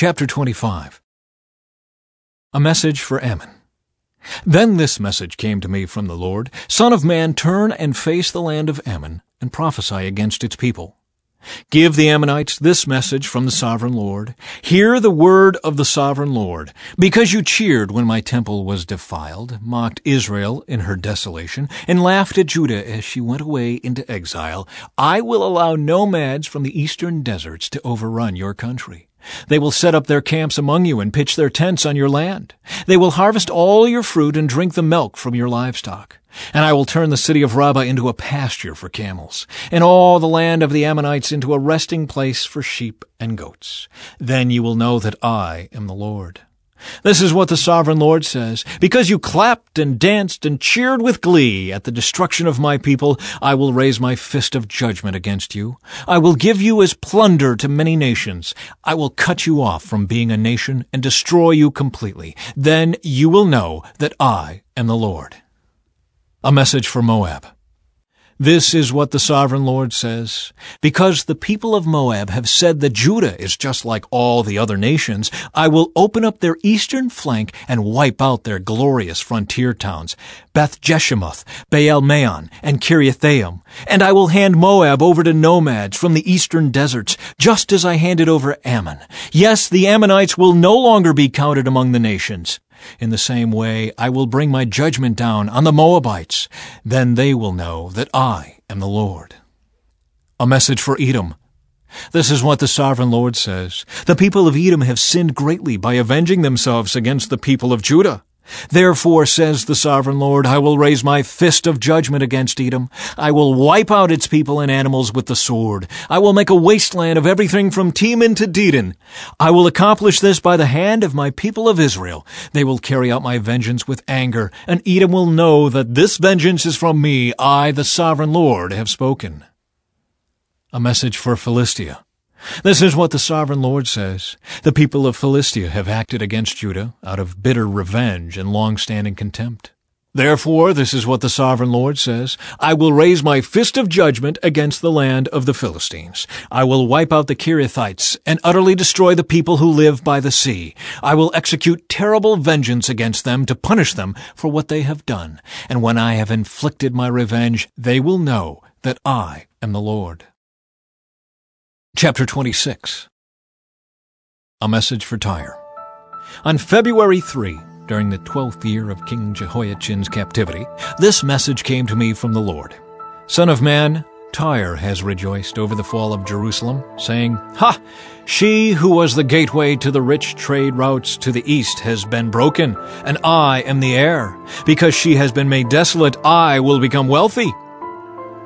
Chapter 25 A message for Ammon. Then this message came to me from the Lord Son of man, turn and face the land of Ammon, and prophesy against its people. Give the Ammonites this message from the sovereign Lord. Hear the word of the sovereign Lord. Because you cheered when my temple was defiled, mocked Israel in her desolation, and laughed at Judah as she went away into exile, I will allow nomads from the eastern deserts to overrun your country. They will set up their camps among you and pitch their tents on your land. They will harvest all your fruit and drink the milk from your livestock. And I will turn the city of Rabbah into a pasture for camels, and all the land of the Ammonites into a resting place for sheep and goats. Then you will know that I am the Lord. This is what the sovereign Lord says. Because you clapped and danced and cheered with glee at the destruction of my people, I will raise my fist of judgment against you. I will give you as plunder to many nations. I will cut you off from being a nation and destroy you completely. Then you will know that I am the Lord. A message for Moab. This is what the sovereign Lord says. Because the people of Moab have said that Judah is just like all the other nations, I will open up their eastern flank and wipe out their glorious frontier towns, Beth Jeshimoth, Baal Meon, and Kiriathaim. And I will hand Moab over to nomads from the eastern deserts, just as I handed over Ammon. Yes, the Ammonites will no longer be counted among the nations. In the same way, I will bring my judgment down on the Moabites. Then they will know that I am the Lord. A message for Edom. This is what the sovereign Lord says. The people of Edom have sinned greatly by avenging themselves against the people of Judah. Therefore, says the sovereign Lord, I will raise my fist of judgment against Edom. I will wipe out its people and animals with the sword. I will make a wasteland of everything from Teman to Dedan. I will accomplish this by the hand of my people of Israel. They will carry out my vengeance with anger, and Edom will know that this vengeance is from me. I, the sovereign Lord, have spoken. A message for Philistia. This is what the sovereign Lord says. The people of Philistia have acted against Judah out of bitter revenge and long-standing contempt. Therefore, this is what the sovereign Lord says. I will raise my fist of judgment against the land of the Philistines. I will wipe out the Cherethites and utterly destroy the people who live by the sea. I will execute terrible vengeance against them to punish them for what they have done. And when I have inflicted my revenge, they will know that I am the Lord. Chapter 26 A message for Tyre. On February 3, during the twelfth year of King Jehoiachin's captivity, this message came to me from the Lord. Son of man, Tyre has rejoiced over the fall of Jerusalem, saying, Ha! She who was the gateway to the rich trade routes to the east has been broken, and I am the heir. Because she has been made desolate, I will become wealthy.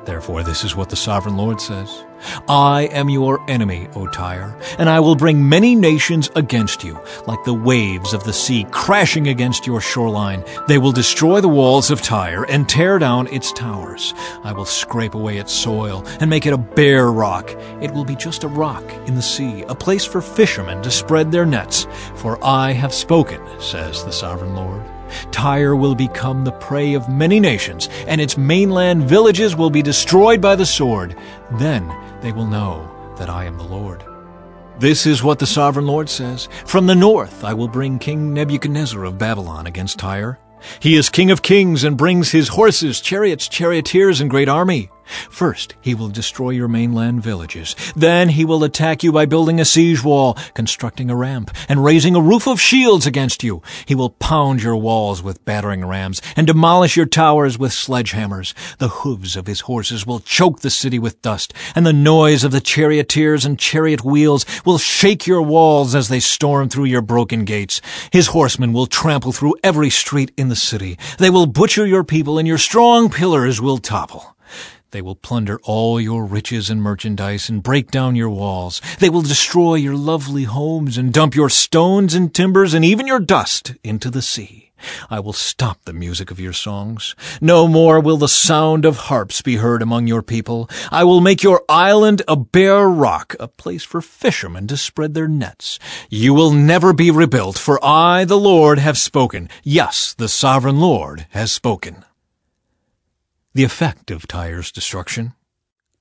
Therefore, this is what the sovereign Lord says. I am your enemy, O Tyre, and I will bring many nations against you, like the waves of the sea crashing against your shoreline. They will destroy the walls of Tyre and tear down its towers. I will scrape away its soil and make it a bare rock. It will be just a rock in the sea, a place for fishermen to spread their nets. For I have spoken, says the sovereign Lord. Tyre will become the prey of many nations, and its mainland villages will be destroyed by the sword. Then they will know that I am the Lord. This is what the sovereign Lord says. From the north I will bring King Nebuchadnezzar of Babylon against Tyre. He is king of kings and brings his horses, chariots, charioteers, and great army. First, he will destroy your mainland villages. Then he will attack you by building a siege wall, constructing a ramp, and raising a roof of shields against you. He will pound your walls with battering rams, and demolish your towers with sledgehammers. The hooves of his horses will choke the city with dust, and the noise of the charioteers and chariot wheels will shake your walls as they storm through your broken gates. His horsemen will trample through every street in the city. They will butcher your people, and your strong pillars will topple. They will plunder all your riches and merchandise and break down your walls. They will destroy your lovely homes and dump your stones and timbers and even your dust into the sea. I will stop the music of your songs. No more will the sound of harps be heard among your people. I will make your island a bare rock, a place for fishermen to spread their nets. You will never be rebuilt, for I, the Lord, have spoken. Yes, the sovereign Lord has spoken. The effect of Tyre's destruction.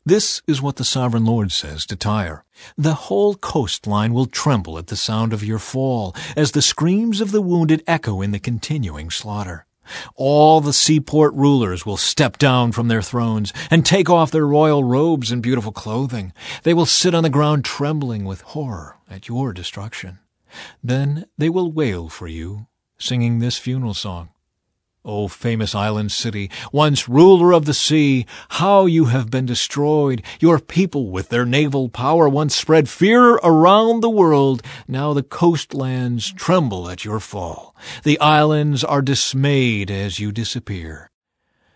This is what the sovereign Lord says to Tyre. The whole coastline will tremble at the sound of your fall, as the screams of the wounded echo in the continuing slaughter. All the seaport rulers will step down from their thrones and take off their royal robes and beautiful clothing. They will sit on the ground trembling with horror at your destruction. Then they will wail for you, singing this funeral song. O famous island city, once ruler of the sea, how you have been destroyed! Your people, with their naval power, once spread fear around the world. Now the coastlands tremble at your fall. The islands are dismayed as you disappear.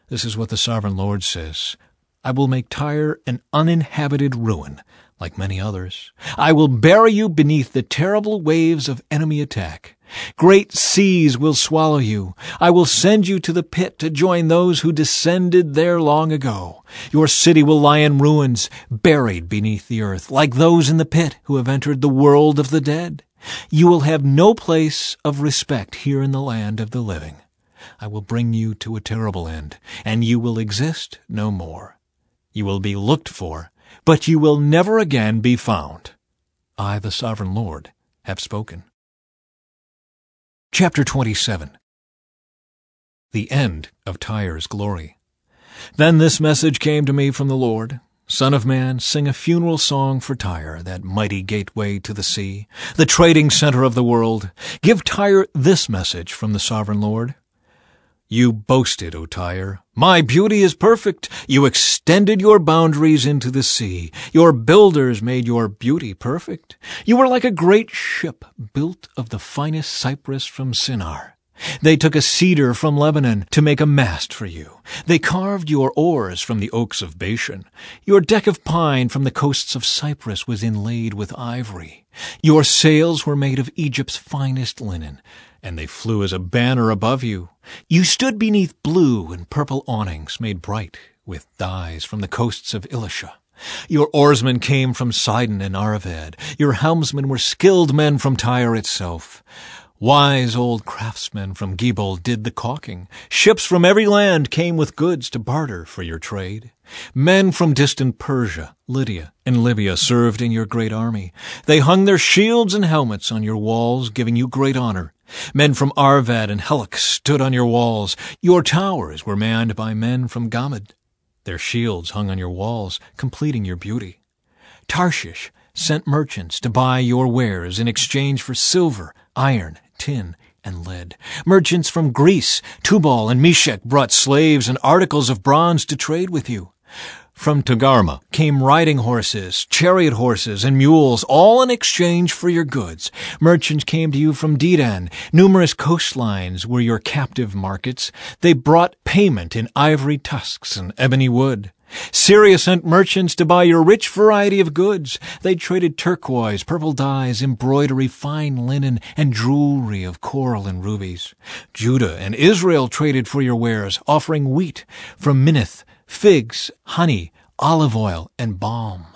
This is what the sovereign Lord says. I will make Tyre an uninhabited ruin, like many others. I will bury you beneath the terrible waves of enemy attack. Great seas will swallow you. I will send you to the pit to join those who descended there long ago. Your city will lie in ruins, buried beneath the earth, like those in the pit who have entered the world of the dead. You will have no place of respect here in the land of the living. I will bring you to a terrible end, and you will exist no more. You will be looked for, but you will never again be found. I, the sovereign Lord, have spoken. Chapter 27 The End of Tyre's Glory. Then this message came to me from the Lord Son of man, sing a funeral song for Tyre, that mighty gateway to the sea, the trading center of the world. Give Tyre this message from the sovereign Lord. You boasted, O Tyre, my beauty is perfect. You extended your boundaries into the sea. Your builders made your beauty perfect. You were like a great ship built of the finest cypress from Senir. They took a cedar from Lebanon to make a mast for you. They carved your oars from the oaks of Bashan. Your deck of pine from the coasts of Cyprus was inlaid with ivory. Your sails were made of Egypt's finest linen and they flew as a banner above you. You stood beneath blue and purple awnings made bright with dyes from the coasts of Elishah. Your oarsmen came from Sidon and Arvad. Your helmsmen were skilled men from Tyre itself. Wise old craftsmen from Gebal did the caulking. Ships from every land came with goods to barter for your trade. Men from distant Persia, Lydia, and Libya served in your great army. They hung their shields and helmets on your walls, giving you great honor. Men from Arvad and Helech stood on your walls. Your towers were manned by men from Gammad. Their shields hung on your walls, completing your beauty. Tarshish sent merchants to buy your wares in exchange for silver, iron, tin, and lead. Merchants from Greece, Tubal, and Meshech brought slaves and articles of bronze to trade with you. From Togarmah came riding horses, chariot horses, and mules, all in exchange for your goods. Merchants came to you from Dedan. Numerous coastlines were your captive markets. They brought payment in ivory tusks and ebony wood. Syria sent merchants to buy your rich variety of goods. They traded turquoise, purple dyes, embroidery, fine linen, and jewelry of coral and rubies. Judah and Israel traded for your wares, offering wheat from Minnith, figs, honey, olive oil, and balm.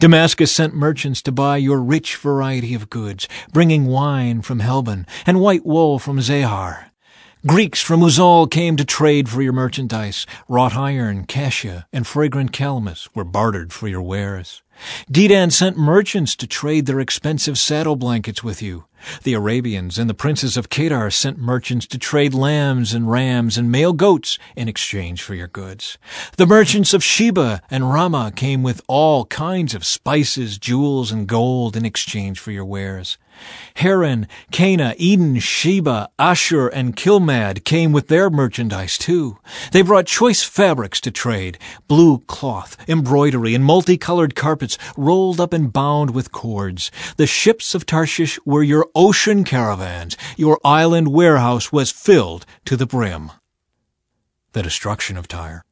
Damascus sent merchants to buy your rich variety of goods, bringing wine from Helbon and white wool from Zahar. Greeks from Uzal came to trade for your merchandise. Wrought iron, cassia, and fragrant calamus were bartered for your wares. Dedan sent merchants to trade their expensive saddle blankets with you. The Arabians and the princes of Kedar sent merchants to trade lambs and rams and male goats in exchange for your goods. The merchants of Sheba and Raamah came with all kinds of spices, jewels, and gold in exchange for your wares. Haran, Canneh, Eden, Sheba, Ashur, and Kilmad came with their merchandise too. They brought choice fabrics to trade, blue cloth, embroidery, and multicolored carpets rolled up and bound with cords. The ships of Tarshish were your ocean caravans. Your island warehouse was filled to the brim. The destruction of Tyre.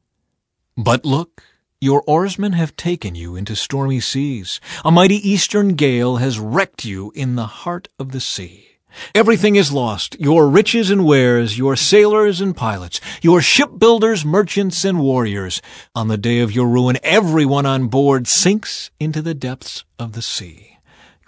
But look, your oarsmen have taken you into stormy seas. A mighty eastern gale has wrecked you in the heart of the sea. Everything is lost your riches and wares, your sailors and pilots, your shipbuilders, merchants, and warriors. On the day of your ruin, everyone on board sinks into the depths of the sea.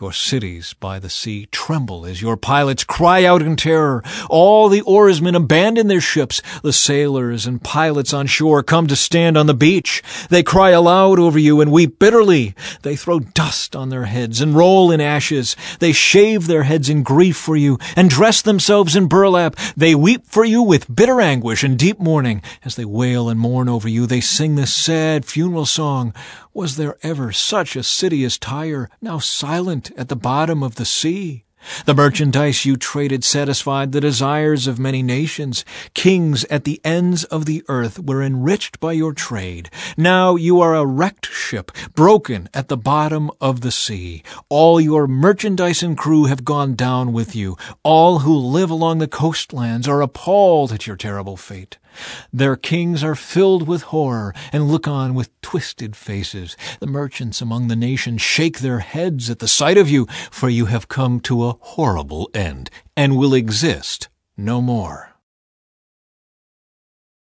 Your cities by the sea tremble as your pilots cry out in terror. All the oarsmen abandon their ships. The sailors and pilots on shore come to stand on the beach. They cry aloud over you and weep bitterly. They throw dust on their heads and roll in ashes. They shave their heads in grief for you and dress themselves in burlap. They weep for you with bitter anguish and deep mourning. As they wail and mourn over you, they sing this sad funeral song. Was there ever such a city as Tyre, now silent at the bottom of the sea? The merchandise you traded satisfied the desires of many nations. Kings at the ends of the earth were enriched by your trade. Now you are a wrecked ship, broken at the bottom of the sea. All your merchandise and crew have gone down with you. All who live along the coastlands are appalled at your terrible fate. Their kings are filled with horror and look on with twisted faces. The merchants among the nations shake their heads at the sight of you, for you have come to a horrible end and will exist no more.